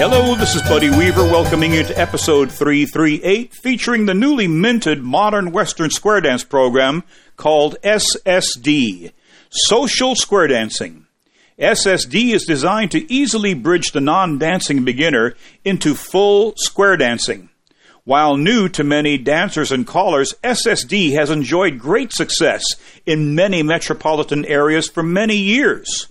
Hello, this is Buddy Weaver welcoming you to episode 338 featuring the newly minted modern Western square dance program called SSD Social Square Dancing. SSD is designed to easily bridge the non dancing beginner into full square dancing. While new to many dancers and callers, SSD has enjoyed great success in many metropolitan areas for many years.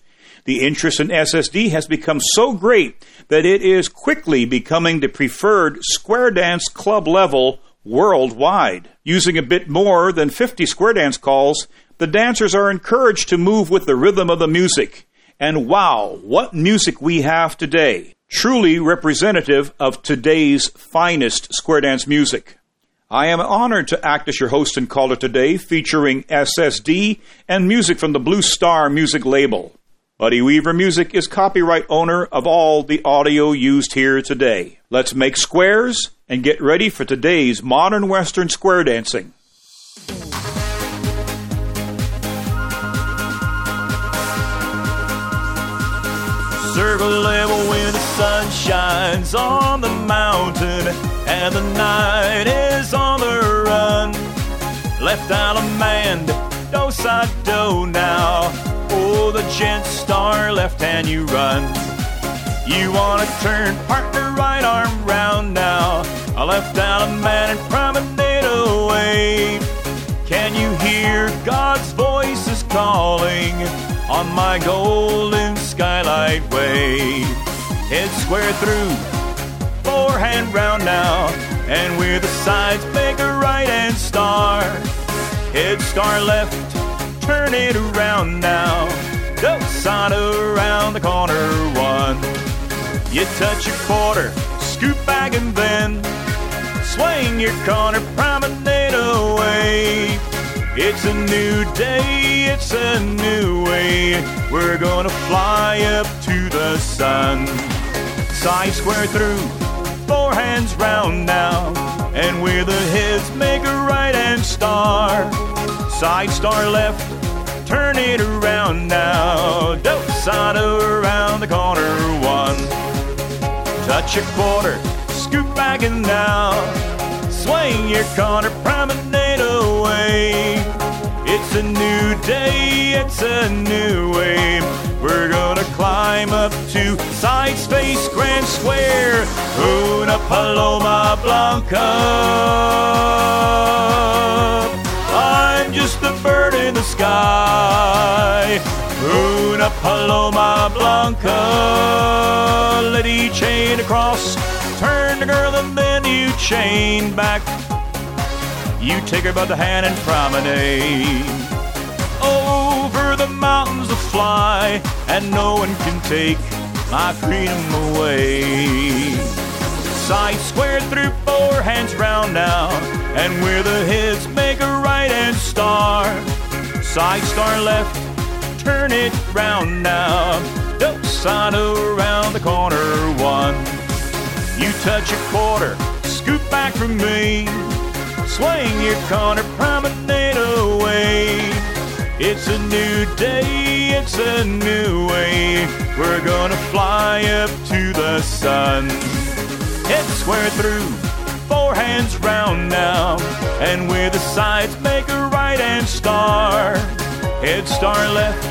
The interest in SSD has become so great that it is quickly becoming the preferred square dance club level worldwide. Using a bit more than 50 square dance calls, the dancers are encouraged to move with the rhythm of the music. And wow, what music we have today! Truly representative of today's finest square dance music. I am honored to act as your host and caller today, featuring SSD and music from the Blue Star music label. Buddy Weaver Music is copyright owner of all the audio used here today. Let's make squares and get ready for today's modern Western square dancing. Circle level when the sun shines on the mountain and the night is on the run. Left out a man, do side do now Oh, the gent star left hand you run. You wanna turn partner right arm round now. I left out a man and promenade away. Can you hear God's voice is calling on my golden skylight way? Head square through, forehand round now, and with the sides make a right hand star. Head star left, turn it around now. Go side around the corner one. You touch your quarter, scoot back and then swing your corner, promenade away. It's a new day, it's a new way. We're gonna fly up to the sun. Side square through, four hands round now. And with the heads, make a right and star. Side star left, turn it around now. Don't side around the corner one. Touch a quarter, scoot back and now. Swing your corner, promenade away. It's a new day, it's a new way. We're gonna climb up to side space grand square. Una Paloma Blanca. A bird in the sky. Una paloma blanca, lady chain across, turn the girl and then you chain back. You take her by the hand and promenade. Over the mountains to fly, and no one can take my freedom away. Side square through four hands round now, and where the heads make star. Side star left, turn it round now. Don't side around the corner one. You touch a quarter, scoop back from me. Swing your corner, promenade away. It's a new day, it's a new way. We're gonna fly up to the sun. Head square through, four hands round now. And with the sides, make a right hand star. Head star left,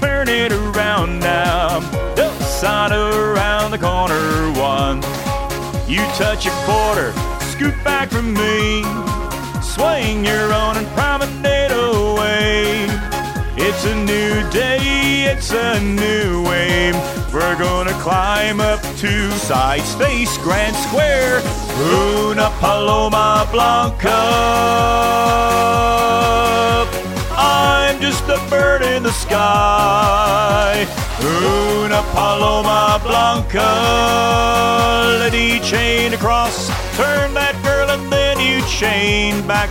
turn it around now. Don't side around the corner one. You touch a quarter, scoot back from me. Swing your own and promenade away. It's a new day, it's a new way. We're gonna climb up to Side Space Grand Square, Una Paloma Blanca. I'm just a bird in the sky. Una Paloma Blanca. Lady chain across, turn that girl and then you chain back.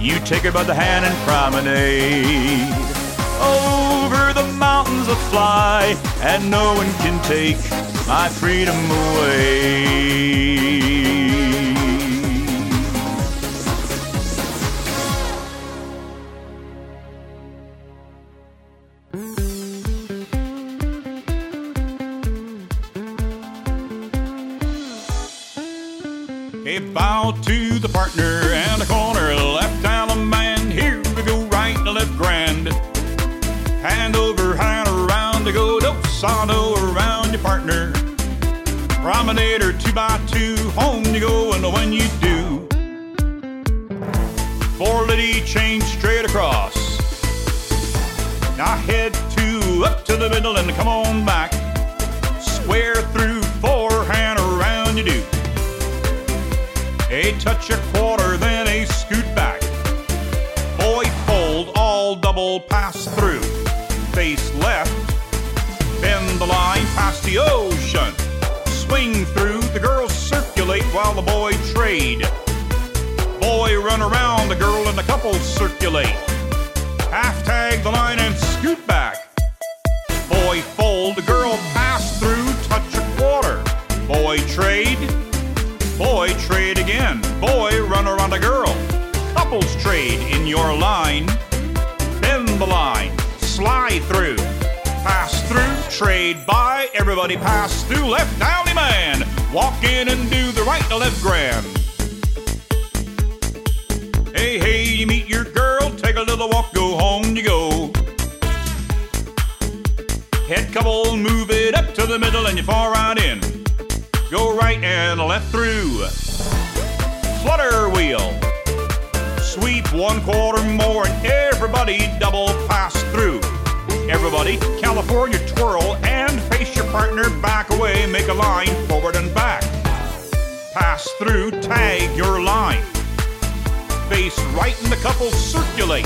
You take her by the hand and promenade over the mountains of fly, and no one can take my freedom away. Now head two up to the middle and come on back. Square through four, hand around you do. A touch a quarter, then a scoot back. Boy fold, all double pass through. Face left, bend the line past the ocean. Swing through, the girls circulate while the boy trade. Boy run around, the girl and the couple circulate. Half tag the line and scoot back. Boy fold, girl pass through, touch a quarter. Boy trade, boy trade again. Boy run around a girl. Couples trade in your line. Bend the line, slide through, pass through, trade by. Everybody pass through. Left allemande, walk in and do the right to left grand. Hey, hey, you meet your girl, take a little walk, go home you go. Head couple, move it up to the middle and you fall right in. Go right and left through. Flutter wheel. Sweep one quarter more and everybody double pass through. Everybody, California twirl and face your partner back away, make a line forward and back. Pass through, tag your line. Face right and the couple circulate.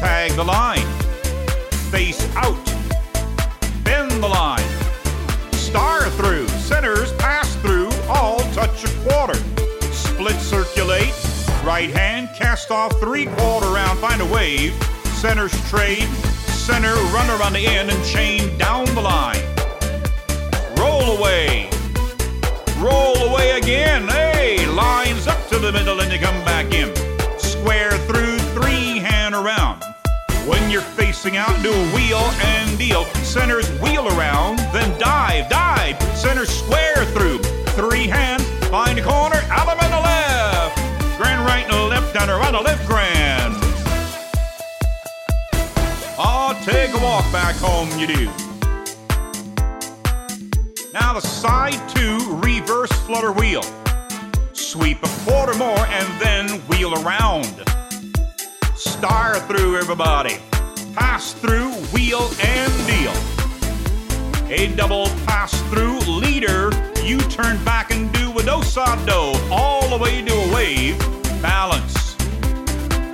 Tag the line. Face out. Bend the line. Star through. Centers pass through. All touch a quarter. Split circulate. Right hand cast off three quarter round. Find a wave. Centers trade. Center run on the end and chain down the line. Roll away. Roll away again. Hey, lines up to the middle and you come back in. Square through, three hand around. When you're facing out, do a wheel and deal. Centers wheel around, then dive, dive. Center square through, three hand, find a corner, out and the left. Grand right and the left, down around the left grand. Oh, take a walk back home, you do. Now the side two reverse flutter wheel. Sweep a quarter more and then wheel around. Star through everybody. Pass through, wheel and deal. A double pass through leader. You turn back and do a do all the way to a wave. Balance.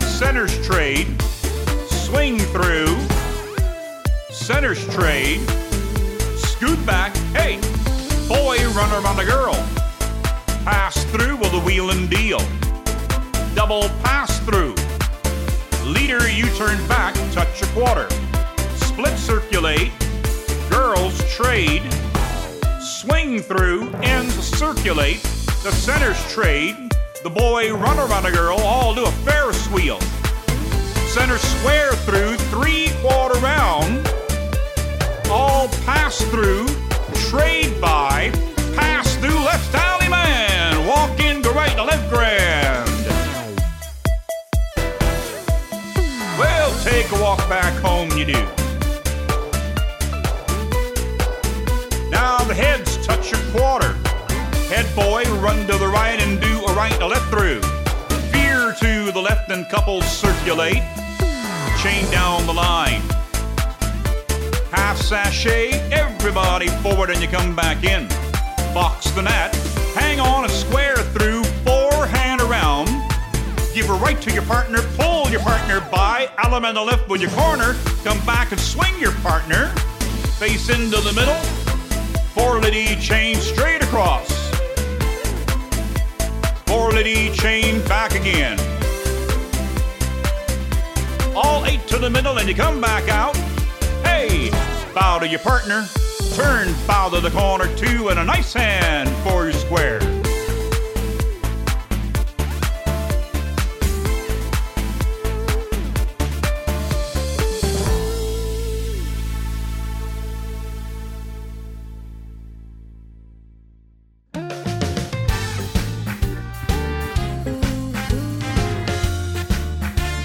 Centers trade. Swing through. Centers trade back. Hey, boy, run around a girl. Pass through with a wheel and deal. Double pass through. Leader, you turn back, touch a quarter. Split circulate. Girls trade. Swing through, ends circulate. The centers trade. The boy run around a girl, all do a Ferris wheel. Center square through, three quarter round all pass through, trade by, pass through left allemande, walk in, go right to left grand. Well, take a walk back home, you do. Now the heads touch your quarter. Head boy, run to the right and do a right to left through. Veer to the left and couples circulate. Chain down the line sachet, everybody forward and you come back in. Box the gnat, hang on a square through, forehand around. Give a right to your partner, pull your partner by, the left with your corner, come back and swing your partner. Face into the middle, four liddy chain straight across. Four liddy chain back again. All eight to the middle and you come back out bow to your partner, turn, bow to the corner two, and a nice hand for your square.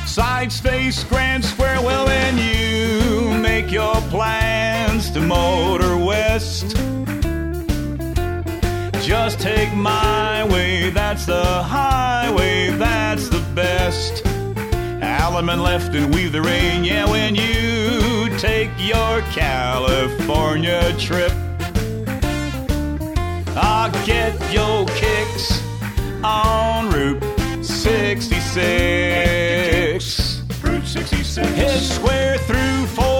Side face, just take my way, that's the highway, that's the best. Allemande left and weave the rain, yeah, when you take your California trip. I'll get your kicks on Route 66. Route 66. Head square through, four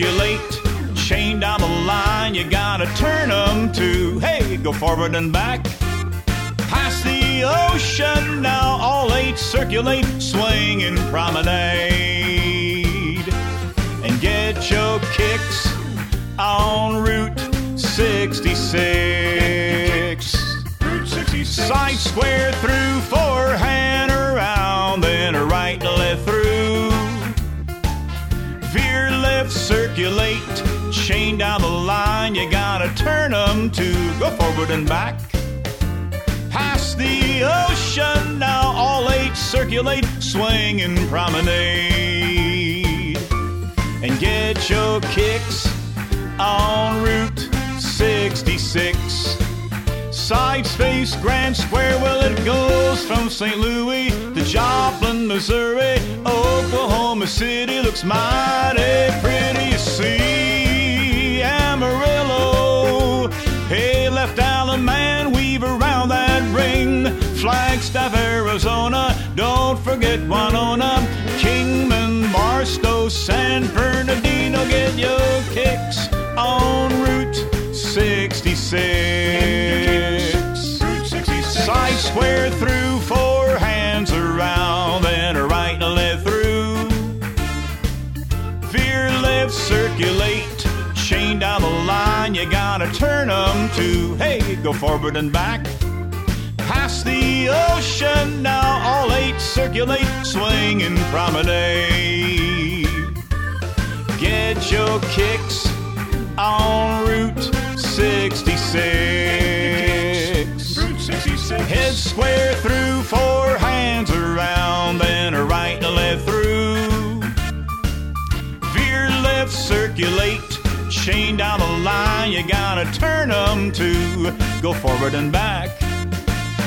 left, circulate, chain down the line, you gotta turn 'em to. Hey, go forward and back. Past the ocean, now all eight circulate, swing and promenade. And get your kicks on Route 66. Route 66. Side square through, forehand circulate, chain down the line, you gotta turn 'em to go forward and back. Past the ocean, now all eight circulate, swing and promenade. And get your kicks on Route 66. Side space, Grand Square, well, it goes from St. Louis to Joplin, Missouri. Oh, Oklahoma City looks mighty pretty, you see. Amarillo, hey, left Allemande, weave around that ring. Flagstaff, Arizona, don't forget Winona. Kingman, Barstow, San Bernardino, get your kicks on Route 66. Route 66. Side square through, four left, circulate, chain down the line, you gotta turn 'em to. Hey, go forward and back. Past the ocean, now all eight circulate, swing and promenade. Get your kicks on Route 66. Route 66. Head square through, down the line, you gotta turn 'em to go forward and back.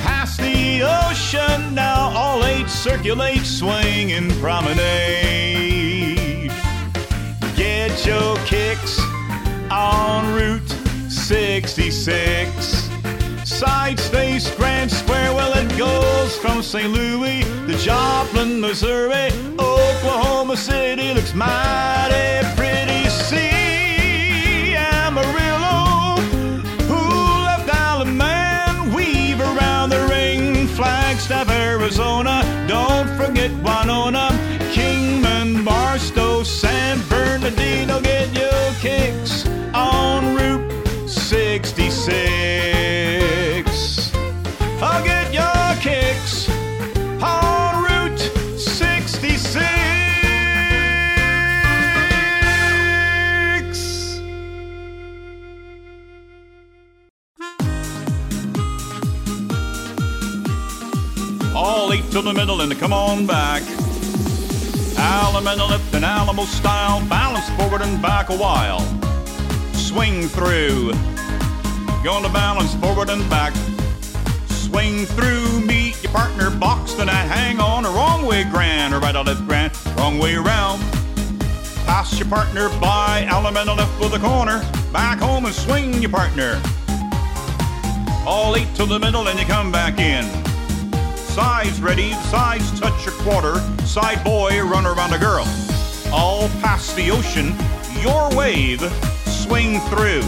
Past the ocean, now all eight circulate, swing and promenade. Get your kicks on Route 66. Side space, Grand Square, well, it goes from St. Louis to Joplin, Missouri. Oklahoma City looks mighty pretty. Eight to the middle and come on back. Allemande left and Alamo style, balance forward and back a while. Swing through, to balance forward and back. Swing through, meet your partner, box, then I hang on a wrong way, grand, or right or left, grand, wrong way around. Pass your partner by, Allemande left with a corner, back home and swing your partner. All eight to the middle and you come back in. Sides ready, sides touch a quarter. Side boy, run around a girl. All past the ocean, your wave, swing through.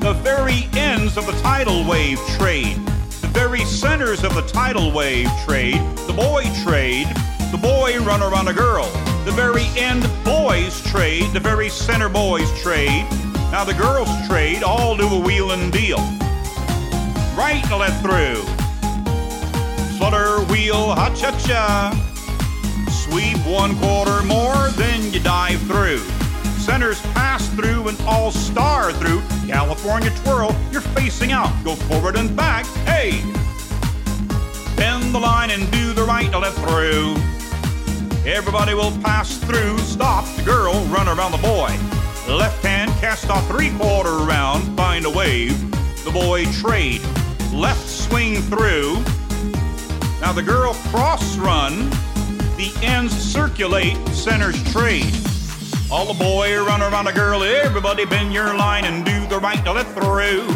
The very ends of the tidal wave trade. The very centers of the tidal wave trade. The boy trade. The boy run around a girl. The very end boys trade. The very center boys trade. Now the girls trade, all do a wheel and deal. Right and left through flutter wheel, ha cha cha. Sweep one quarter more, then you dive through. Centers pass through and all star through. California. California twirl. You're facing out. Go forward and back. Hey! Bend the line and do the right to left through. Everybody will pass through. Stop the girl, run around the boy. Left hand cast off three quarter round. Find a wave. The boy trade. Left swing through. Now the girl cross run. The ends circulate. Centers trade. All the boy run around the girl. Everybody bend your line and do the right to left through.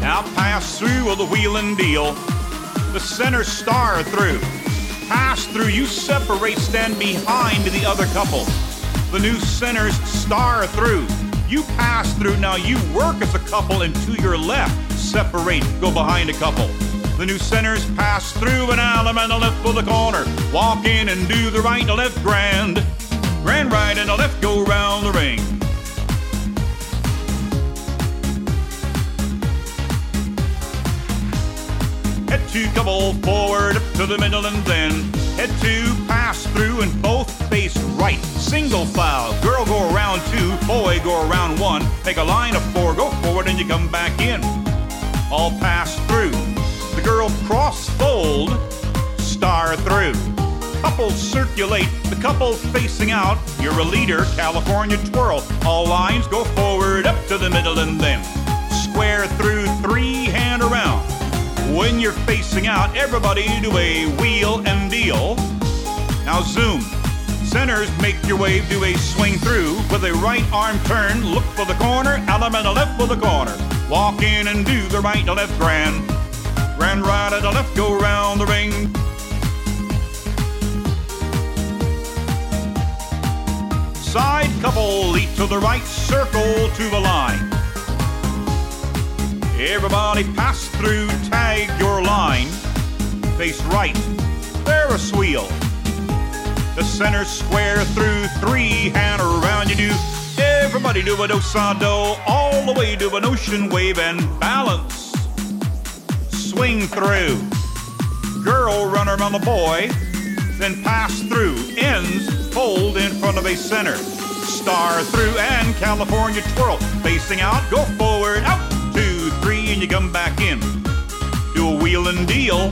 Now pass through with the wheel and deal. The center star through. Pass through. You separate. Stand behind the other couple. The new centers star through. You pass through. Now you work as a couple and to your left. Separate. Go behind a couple. The new centers pass through an alum and a left for the corner. Walk in and do the right to left grand. Grand right and a left go round the ring. Head two couple forward up to the middle and then head two pass through and both face right. Single file. Girl go around two, boy go around one. Make a line of four, go forward and you come back in. All pass through. The girl cross fold, star through. Couples circulate, the couple facing out. You're a leader, California twirl. All lines go forward up to the middle and then square through three hand around. When you're facing out, everybody do a wheel and deal. Now zoom. Centers make your wave, do a swing through with a right arm turn. Look for the corner, allemande left for the corner. Walk in and do the right to left grand. Grand right and the left go round the ring. Side couple leap to the right, circle to the line. Everybody pass through, tag your line. Face right, Ferris wheel. The center square through, three hand around you do. Everybody do a do-sa-do, all the way to an ocean wave and balance. Swing through. Girl runner around the boy, then pass through. Ends fold in front of a center. Star through and California twirl. Facing out, go forward, out, two, three, and you come back in. Do a wheel and deal.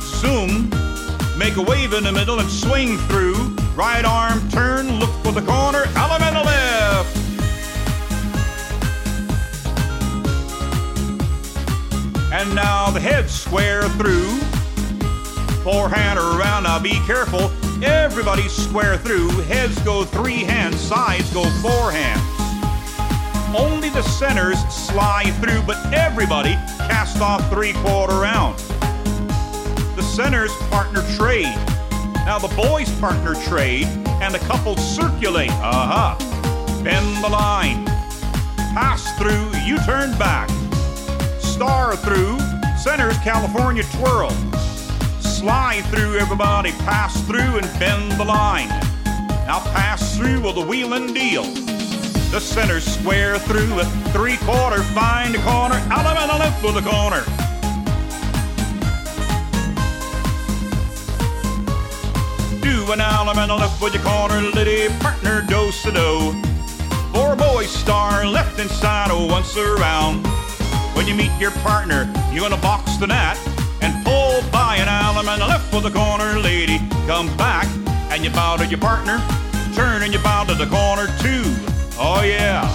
Zoom, make a wave in the middle and swing through. Right arm turn, look for the corner, element on And now the head square through. Forehand around, now be careful. Everybody square through. Heads go three hands, sides go four hands. Only the centers slide through, but everybody cast off three quarter round. The centers partner trade. Now the boys partner trade, and the couples circulate. Uh huh. Bend the line. Pass through, you turn back. Star through, centers California twirl. Slide through, everybody pass through and bend the line. Now pass through with a wheel and deal. The center square through a three quarter, find a corner, out of the left for the corner. Do an allemande left with your corner, lady partner, do sa do. Four boys star left and side, oh, once around. When you meet your partner, you're gonna box the gnat and pull by an allemande left for the corner, lady. Come back and you bow to your partner, turn and you bow to the corner too. Oh yeah.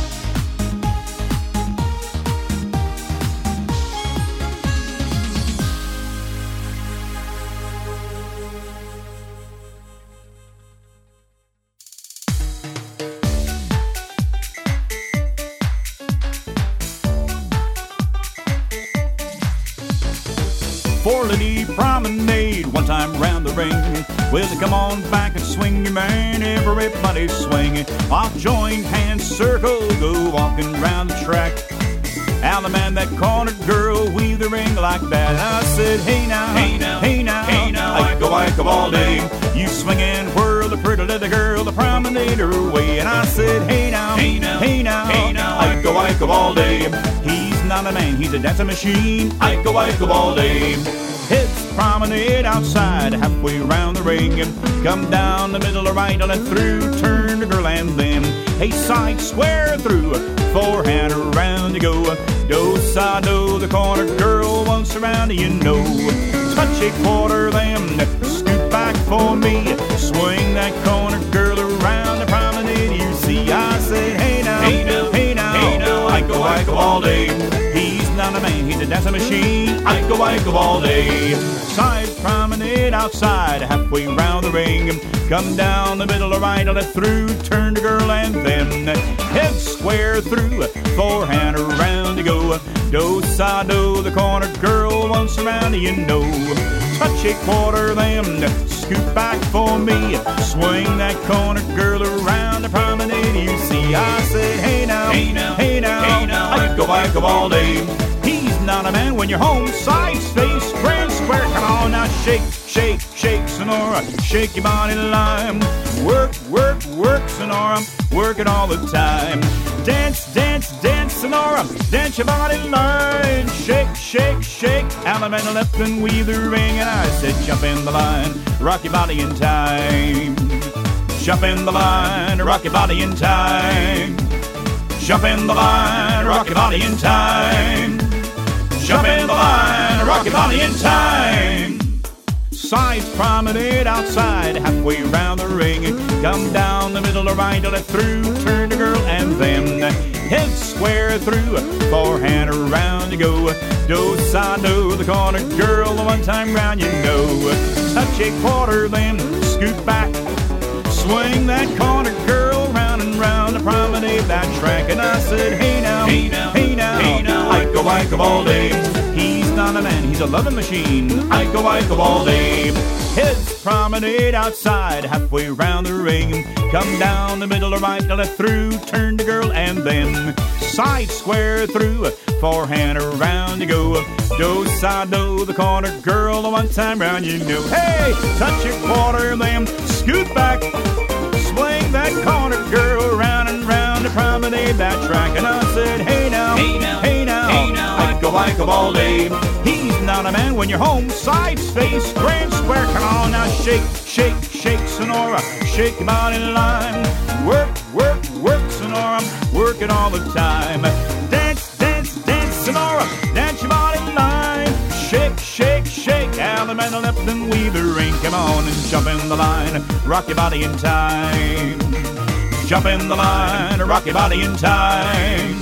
The. Well, come on back and swing your man, everybody swing. I'll join hands, circle, go walking round the track. And the man that cornered girl weave the ring like that. I said, hey now, hey now, hey now, hey now, I go, I go all day. You swing and whirl the pretty little girl, the promenader way. And I said, hey now, hey now, hey now, hey now, I go, I go all day. He's not a man, he's a dancing machine. I go, I go all day. Heads promenade outside, halfway round the ring, come down the middle, of right on and through, turn the girl and then, hey, side square through, forehand around you go. Do side do the corner girl once around you know. Touch a quarter them, scoot back for me. Swing that corner girl around the promenade. You see, I say, hey now, Hey now, hey now, hey now, I go, I go all day. He's not a man, he's a dancing machine. I go, I go all day. Side promenade outside, halfway round the ring. Come down the middle, right on it through, turn the girl and then head square through. Forehand around you go. Do side do the corner girl once around you know. Touch a quarter them, scoot back for me. Swing that corner girl around the promenade. You see, I said, hey now, Hey now, hey now, hey now, Go, I all day. He's not a man when you're home, side space, grand square. Come on now, shake, shake, shake, Senora, shake your body in line. Work, work, work, Senora, work it all the time. Dance, dance, dance, Senora, dance your body line. Shake, shake, shake, Alabama left and weave the ring. And I said, jump in the line, rock your body in time. Jump in the line, rock your body in time. Jump in the line, rock your body in time. Jump in the line, rock your body in time. Sides promenade outside, halfway round the ring. Come down the middle, right to left through, turn the girl, and then head square through. Forehand around you go. Do side do the corner girl, the one time round you know. Touch a quarter, then scoot back. Swing that corner round the promenade that track. And I said, hey now, Hey now, hey now, hey now, I go, I go all day. He's not a man, he's a loving machine. I go, I go all day. Heads promenade outside, halfway round the ring. Come down the middle, or right to left through, turn the girl, and then side square through. Forehand around you go. Do side do the corner girl, the one time round you know. Hey, touch your quarter, then scoot back. That corner girl round and round the promenade that track. And I said, hey now, Hey now, hey now, hey now, I go, I go all day. He's not a man when you're home, side space, grand square. Come on now, shake, shake, shake, Senora, shake your body line. Work, work, work, Senora, work it all the time. Dance, dance, dance, Senora, dance your body line. Shake, shake, shake, Alabama left and weave the ring. Come on and jump in the line, rock your body in time. Jump in the line, rock your body in time.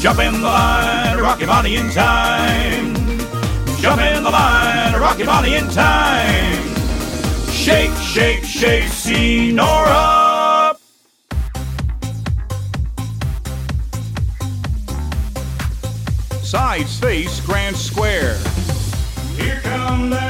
Jump in the line, rock your body in time. Jump in the line, rock your body in time. Shake, shake, shake, Senora. Sides face Grand Square. Here come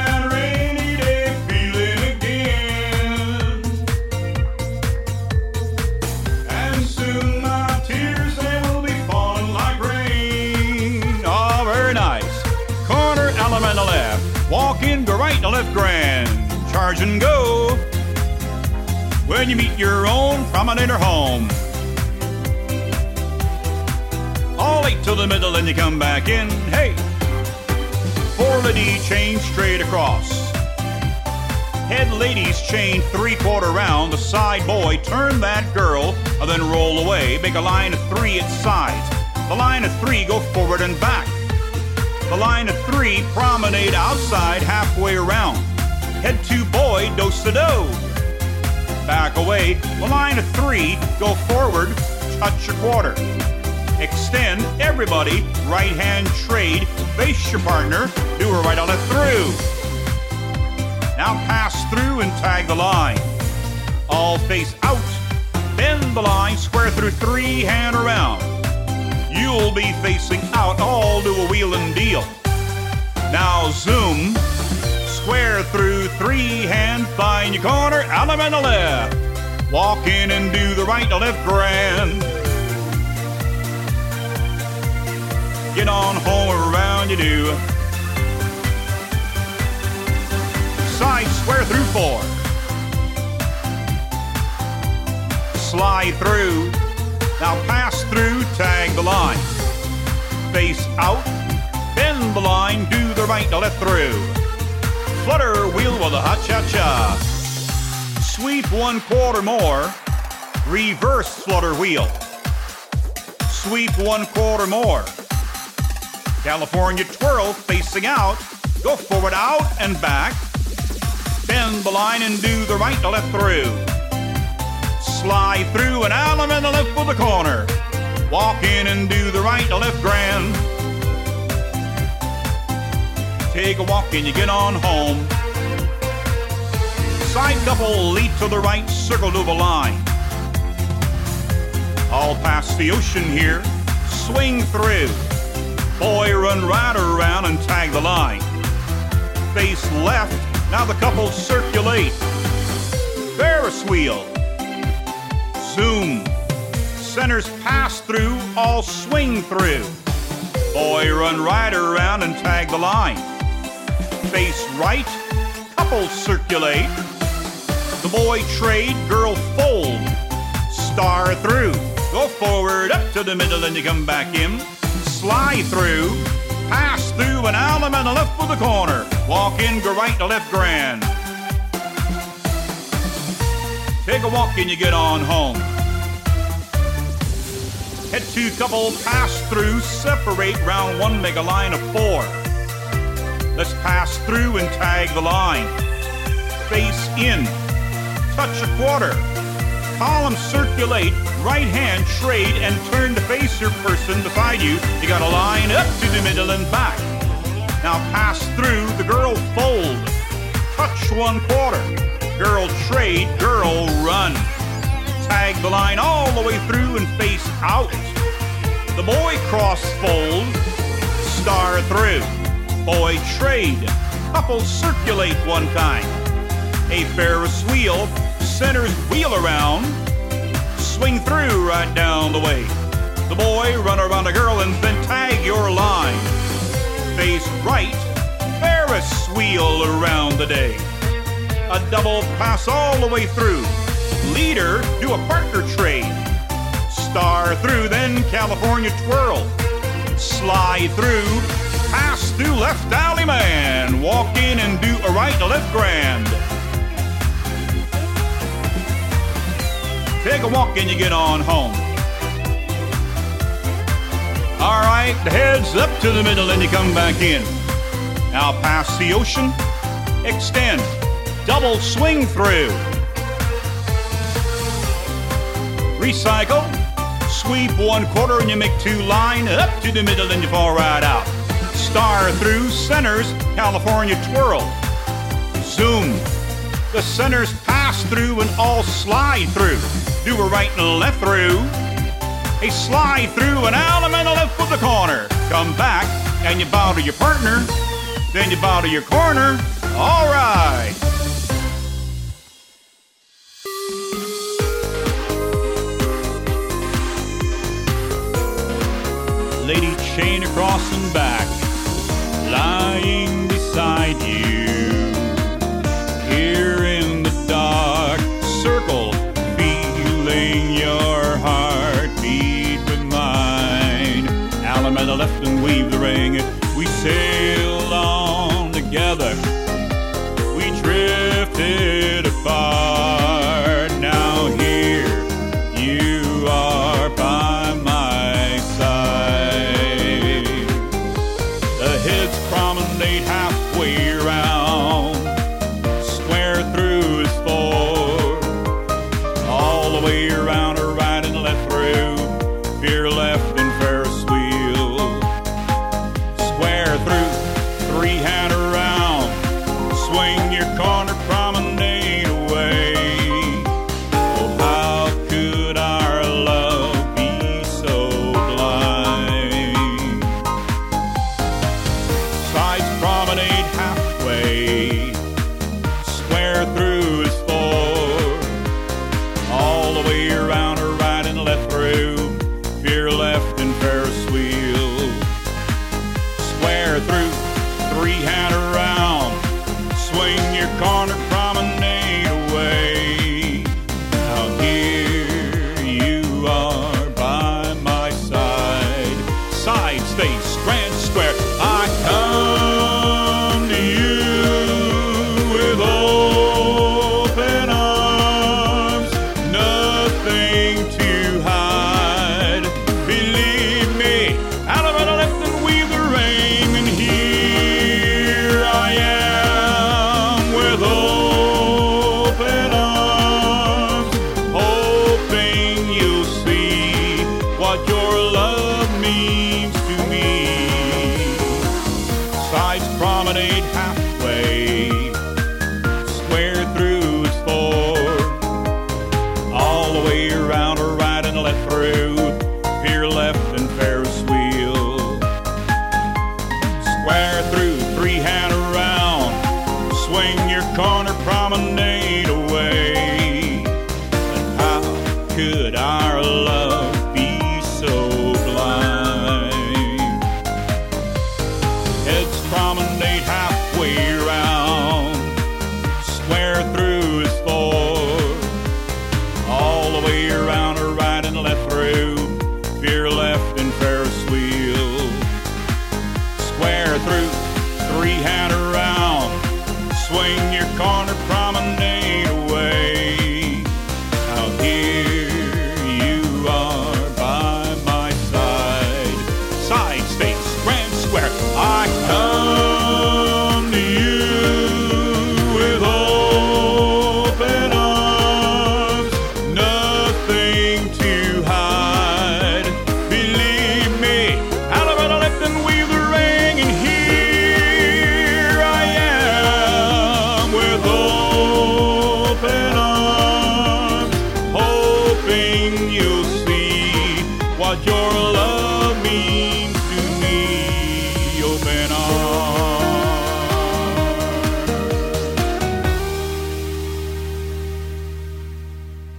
Charge and go. When you meet your own promenade home. All eight to the middle, and you come back in. Hey, four lady chain straight across. Head ladies chain three quarter round. The side boy turn that girl, and then roll away. Make a line of three at sides. The line of three go forward and back. The line of three promenade outside halfway around. Head two boy dose the do. Back away. The line of three go forward, touch your quarter. Extend everybody, right hand trade, face your partner, do a right on it through. Now pass through and tag the line. All face out, bend the line, square through three hand around. You'll be facing out, all do a wheel and deal. Now zoom, square through three hand, find your corner, on the left. Walk in and do the right to left grand. Get on home around you do. Side square through four. Slide through. Now pass through, tag the line. Face out, bend the line, do the right to left through. Flutter wheel with a hot cha cha. Sweep one quarter more. Reverse flutter wheel. sweep one quarter more. California twirl facing out. Go forward, out and back. Bend the line and do the right to left through. Slide through an alum and the left for the corner. Walk in and do the right to left grand. Take a walk and you get on home. Side couple leap to the right, circle to the line. All past the ocean here, swing through. Boy, run right around and tag the line. Face left, now the couple circulate. Ferris wheel. Zoom. Centers pass through, all swing through. Boy, run right around and tag the line. Face right, couple circulate. The boy trade, girl fold. Star through. Go forward, up to the middle, and you come back in. Slide through. Pass through an alum and a left for the corner. Walk in, go right to left grand. Take a walk and you get on home. Head two couple pass through, separate round one, make a line of four. Let's pass through and tag the line. Face in, touch a quarter. Column circulate, right hand trade and turn to face your person beside you. You got to line up to the middle and back. Now pass through, the girl fold. Touch one quarter. Girl trade, girl run. Tag the line all the way through and face out. The boy cross fold, star through. Boy trade, couple circulate one time. A Ferris wheel, centers wheel around, swing through right down the way. The boy run around a girl and then tag your line. Face right, Ferris wheel around the day. A double pass all the way through. Leader, do a partner trade. Star through, then California twirl. Slide through, pass through left allemande. Walk in and do a right left grand. Take a walk and you get on home. All right, the head's up to the middle and you come back in. Now pass the ocean, extend, double swing through. Recycle, sweep one quarter and you make two line up to the middle and you fall right out. Star through centers, California twirl. Zoom, the centers pass through and all slide through. Do a right and a left through. A slide through an alum and a left with the corner. Come back and you bow to your partner. Then you bow to your corner. All right. Lady chain across and back, lying beside you. Here in the dark circle, feeling your with mine. Left and weave the ring. We sailed on together. We drifted All the way around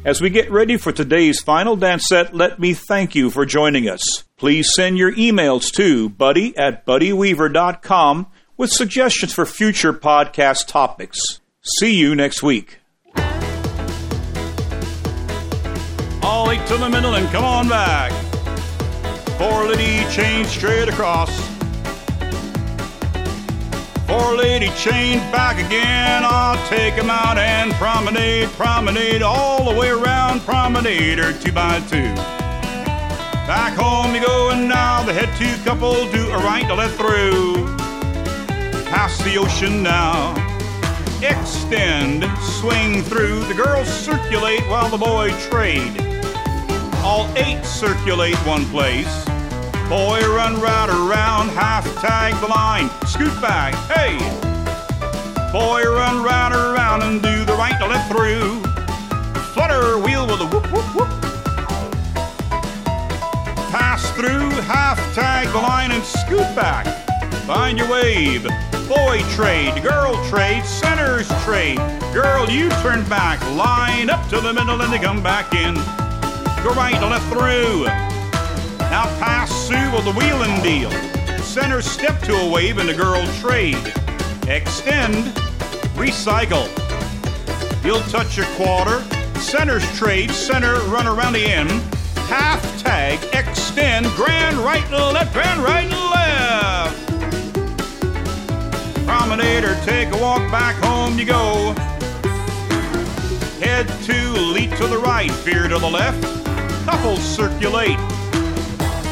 As we get ready for today's final dance set, let me thank you for joining us. Please send your emails to buddy at buddyweaver.com with suggestions for future podcast topics. See you next week. Ollie to the middle and come on back. Four lady chain straight across. Four lady chain back again. I'll take 'em out and promenade, promenade all the way around, promenade or two by two. Back home you go, and now the head two couple do a right to left through. Pass the ocean now. Extend, swing through. The girls circulate while the boy trade. All eight circulate one place. Boy, run right around, half tag the line, scoot back, hey! Boy, run right around and do the right to left through. Flutter wheel with a whoop whoop whoop. Pass through, half tag the line and scoot back. Find your wave. Boy trade, girl trade, centers trade. Girl, you turn back, line up to the middle and they come back in. Go right to left through. Now pass Sue with the wheeling deal. Center step to a wave and the girl trade. Extend, recycle. You'll touch a quarter. Center's trade, center run around the end. Half tag, extend, grand right and left, grand right and left. Promenade or take a walk back home you go. Head to, leap to the right, veer to the left. Couples circulate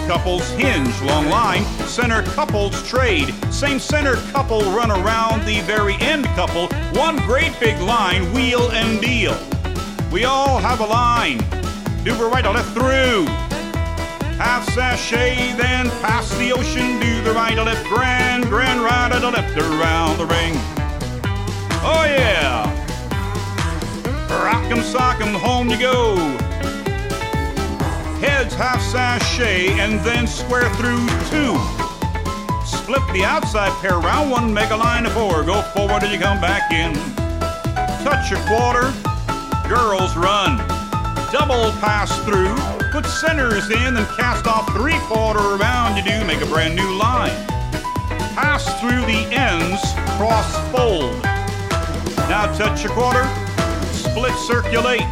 couples hinge, long line, center couples trade, same center couple run around the very end couple, one great big line, wheel and deal. We all have a line, do the right or left through. Half sashay, then pass the ocean, do the right or left, grand, grand right or the left around the ring. Oh yeah! Rock 'em, sock 'em, home you go heads half sashay and then square through two. Split the outside pair round one, make a line of four. Go forward and you come back in. Touch a quarter, girls run. Double pass through, put centers in and cast off three quarter around. You do make a brand new line. Pass through the ends, cross fold. Now touch a quarter, split circulate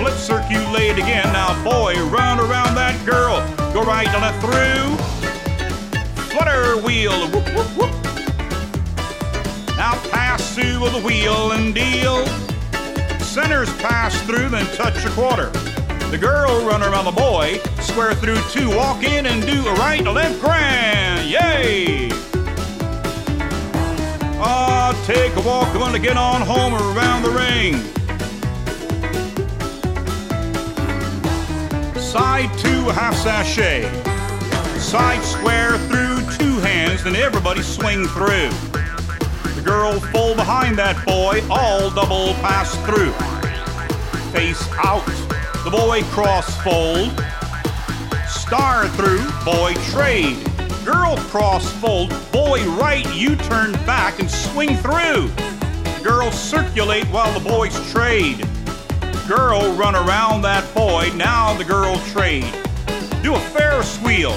split circulate again. Now, boy, run around that girl. Go right and left through. Flutter wheel. Whoop, whoop, whoop. Now, pass through the wheel and deal. Centers pass through, then touch a quarter. The girl run around the boy, square through two, walk in and do a right to left grand. Yay! Ah, take a walk, to get on home around the ring. Side two, half sashay. Side square through two hands, then everybody swing through. The girl full behind that boy, all double pass through. Face out. The boy cross fold. Star through, boy trade. Girl cross fold, boy right, you turn back and swing through. Girl circulate while the boys trade girl run around that boy, now the girl trade. Do a Ferris wheel.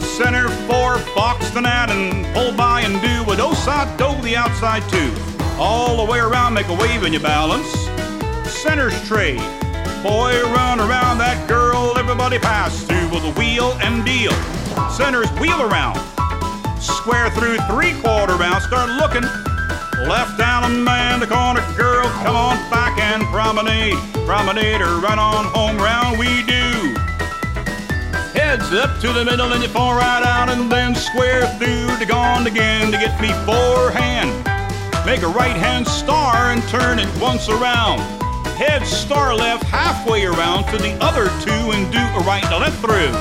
Center four, box the gnat and pull by and do a do side do the outside two. All the way around, make a wave in your balance. Center's trade. Boy, run around that girl, everybody pass through with a wheel and deal. Center's wheel around. Square through three quarter round, start looking Left allemande, the corner girl, come on back and promenade. Promenade or run on home round we do. Heads up to the middle and you fall right out and then square through to gone again to get me forehand. Make a right hand star and turn it once around. Head star left halfway around to the other two and do a right to left through.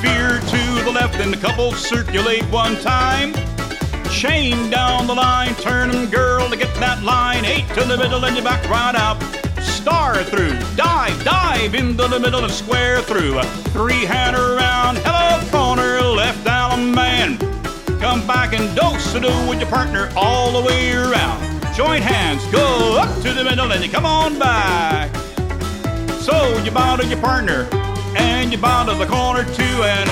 Veer to the left and the couple circulate one time. Chain down the line, Turn turn 'em, girl, to get that line. Eight to the middle and you back right out. Star through, dive, dive into the middle and square through. Three hand around, hello corner, left allemande. Come back and dose to do with your partner all the way around. Join hands, go up to the middle, and you come on back. So you bow to your partner, and you bow to the corner too, and